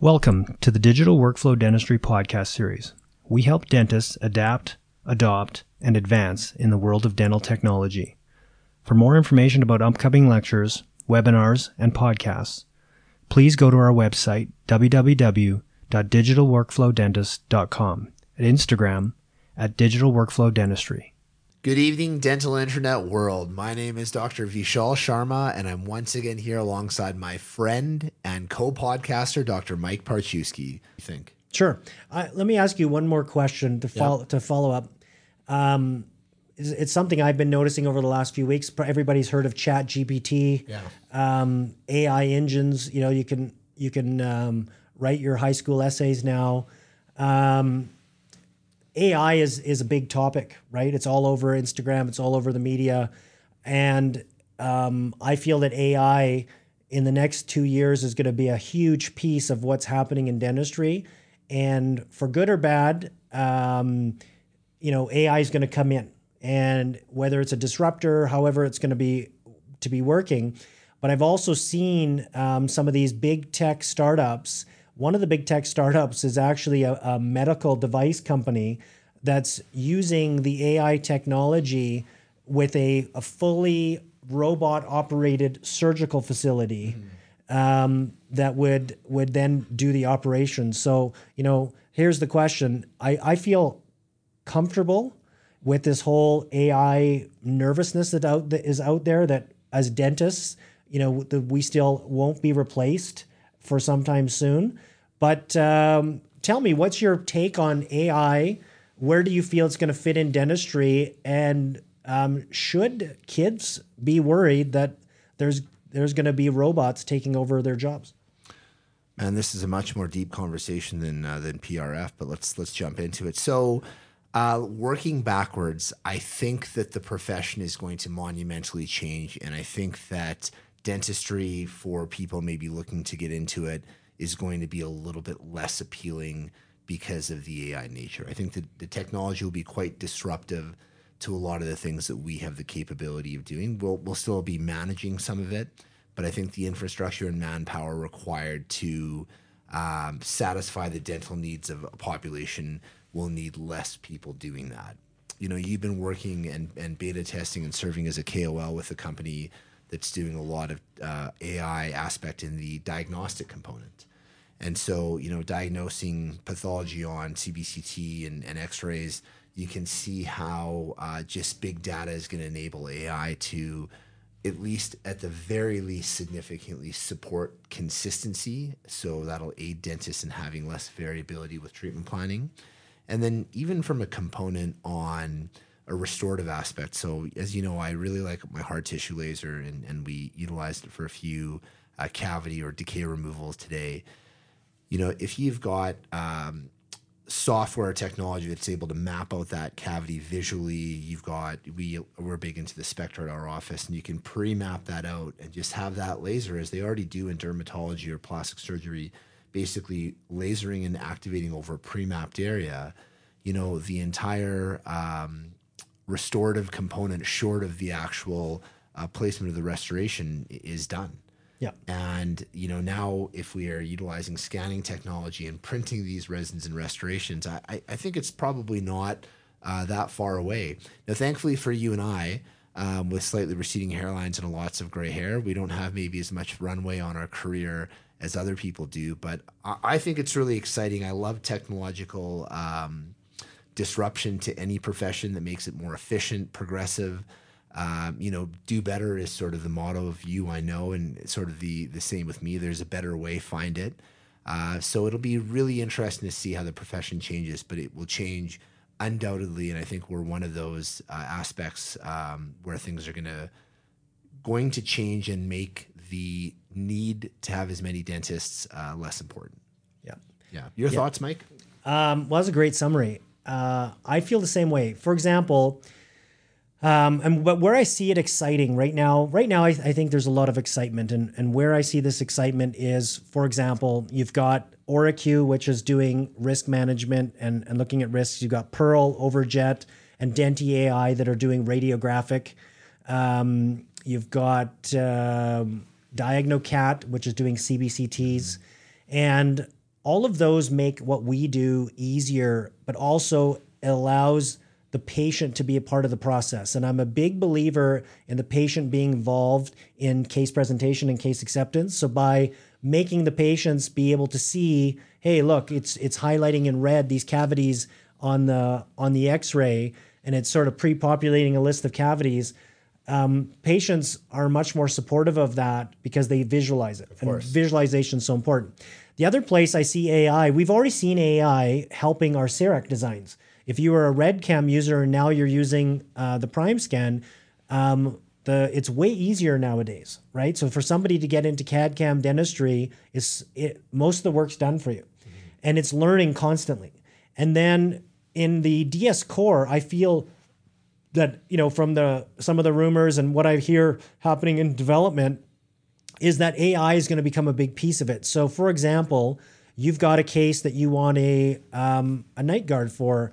Welcome to the Digital Workflow Dentistry podcast series. We help dentists adapt, adopt, and advance in the world of dental technology. For more information about upcoming lectures, webinars, and podcasts, please go to our website www.digitalworkflowdentist.com at Instagram at Digital Workflow Dentistry. Good evening, dental internet world. My name is Dr. Vishal Sharma, and I'm once again here alongside my friend and co-podcaster, Dr. Mike Parchewski. You think? Sure. Uh, let me ask you one more question to follow to follow up. Um, it's, it's something I've been noticing over the last few weeks. Everybody's heard of Chat GPT, Yeah. um, AI engines. You know, you can you can um, write your high school essays now. Um, AI is is a big topic, right? It's all over Instagram. It's all over the media, and um, I feel that AI in the next two years is going to be a huge piece of what's happening in dentistry, and for good or bad, um, you know, AI is going to come in, and whether it's a disruptor, however it's going to be to be working. But I've also seen um, some of these big tech startups. One of the big tech startups is actually a, a medical device company that's using the AI technology with a, a fully robot operated surgical facility um, that would would then do the operation. So, you know, here's the question. I, I feel comfortable with this whole AI nervousness that out that is out there that as dentists, you know, we still won't be replaced for some time soon. But um, tell me, what's your take on AI? Where do you feel it's going to fit in dentistry? And um, should kids be worried that there's there's going to be robots taking over their jobs? And this is a much more deep conversation than uh, than PRF, but let's let's jump into it. So, uh, working backwards, I think that the profession is going to monumentally change, and I think that dentistry for people maybe looking to get into it is going to be a little bit less appealing because of the AI nature. I think that the technology will be quite disruptive to a lot of the things that we have the capability of doing. We'll we'll still be managing some of it, but I think the infrastructure and manpower required to um, satisfy the dental needs of a population will need less people doing that. You know, you've been working and, and beta testing and serving as a KOL with a company that's doing a lot of uh, AI aspect in the diagnostic component. And so, you know, diagnosing pathology on CBCT and, and x rays, you can see how uh, just big data is going to enable AI to, at least at the very least, significantly support consistency. So that'll aid dentists in having less variability with treatment planning. And then, even from a component on a restorative aspect. So, as you know, I really like my hard tissue laser, and, and we utilized it for a few uh, cavity or decay removals today you know, if you've got um, software technology that's able to map out that cavity visually, you've got we we're big into the Spectra at our office, and you can pre-map that out and just have that laser as they already do in dermatology or plastic surgery, basically lasering and activating over a pre-mapped area. You know, the entire um, restorative component, short of the actual uh, placement of the restoration, is done. Yeah. And you know now, if we are utilizing scanning technology and printing these resins and restorations, I, I, think it's probably not uh, that far away. Now, thankfully for you and I, um, with slightly receding hairlines and lots of gray hair, we don't have maybe as much runway on our career as other people do. But I, I think it's really exciting. I love technological um, disruption to any profession that makes it more efficient, progressive um, you know, do better is sort of the motto of you, I know, and sort of the the same with me. There's a better way, find it. Uh, so it'll be really interesting to see how the profession changes, but it will change undoubtedly, and I think we're one of those uh, aspects um, where things are gonna going to change and make the need to have as many dentists uh, less important. Yeah. Yeah. Your thoughts, Mike? Um, well, that's a great summary. Uh, I feel the same way. For example, um, and but where I see it exciting right now, right now, I, I think there's a lot of excitement, and and where I see this excitement is, for example, you've got OraQ, which is doing risk management and and looking at risks. You've got Pearl, Overjet, and Denti AI that are doing radiographic. Um, you've got um, DiagnoCat, which is doing CBCTs, and all of those make what we do easier, but also allows the patient to be a part of the process. And I'm a big believer in the patient being involved in case presentation and case acceptance. So by making the patients be able to see, hey, look, it's it's highlighting in red these cavities on the on the X-ray, and it's sort of pre-populating a list of cavities. Um, patients are much more supportive of that because they visualize it. Of and visualization is so important. The other place I see AI, we've already seen AI helping our CEREC designs. If you are a RedCam user and now you're using uh, the Prime Scan, um, the it's way easier nowadays, right? So for somebody to get into CAD CAM dentistry, is it, most of the work's done for you, mm-hmm. and it's learning constantly. And then in the DS Core, I feel that you know from the some of the rumors and what I hear happening in development is that AI is going to become a big piece of it. So, for example, you've got a case that you want a um, a night guard for.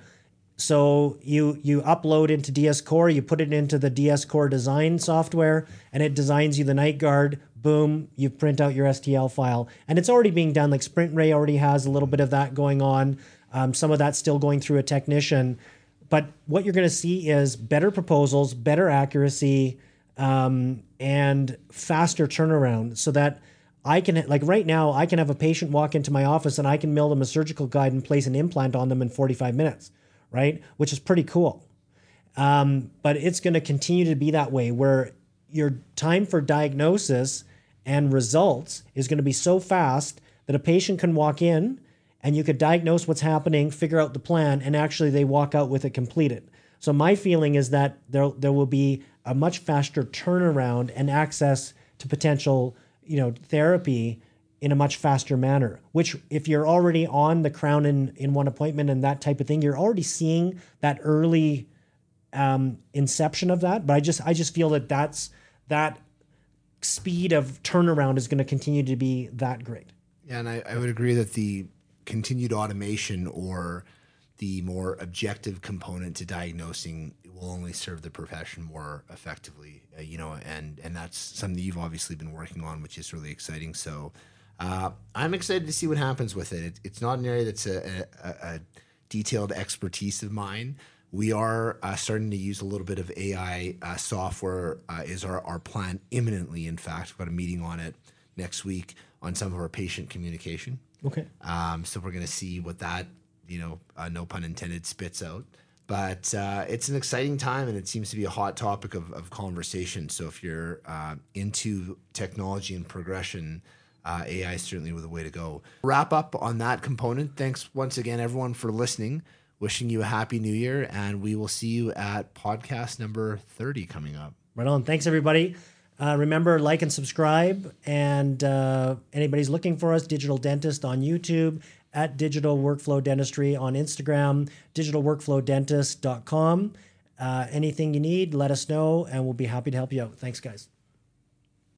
So you you upload into DS Core, you put it into the DS Core design software, and it designs you the night guard. Boom, you print out your STL file, and it's already being done. Like Sprint Ray already has a little bit of that going on. Um, some of that's still going through a technician. But what you're going to see is better proposals, better accuracy, um, and faster turnaround so that I can, like right now, I can have a patient walk into my office and I can mail them a surgical guide and place an implant on them in 45 minutes, right? Which is pretty cool. Um, but it's going to continue to be that way where your time for diagnosis and results is going to be so fast that a patient can walk in and you could diagnose what's happening, figure out the plan, and actually they walk out with it completed. So my feeling is that there there will be a much faster turnaround and access to potential, you know, therapy in a much faster manner. Which if you're already on the crown in in one appointment and that type of thing, you're already seeing that early um, inception of that. But I just I just feel that that's that speed of turnaround is going to continue to be that great. Yeah, and I, I would agree that the continued automation or the more objective component to diagnosing will only serve the profession more effectively, uh, you know, and and that's something you've obviously been working on, which is really exciting. So uh, I'm excited to see what happens with it. it it's not an area that's a, a, a detailed expertise of mine. We are uh, starting to use a little bit of AI uh, software. Uh, is our, our plan imminently? In fact, we've got a meeting on it next week on some of our patient communication. Okay. Um, so we're going to see what that, you know, uh, no pun intended, spits out. But uh, it's an exciting time and it seems to be a hot topic of, of conversation. So if you're uh, into technology and progression, uh, AI certainly certainly the way to go. Wrap up on that component. Thanks once again, everyone, for listening. Wishing you a happy new year, and we will see you at podcast number 30 coming up. Right on. Thanks, everybody. Uh, remember, like and subscribe. And uh, anybody's looking for us, Digital Dentist on YouTube, at Digital Workflow Dentistry on Instagram, digitalworkflowdentist.com. Uh, anything you need, let us know, and we'll be happy to help you out. Thanks, guys.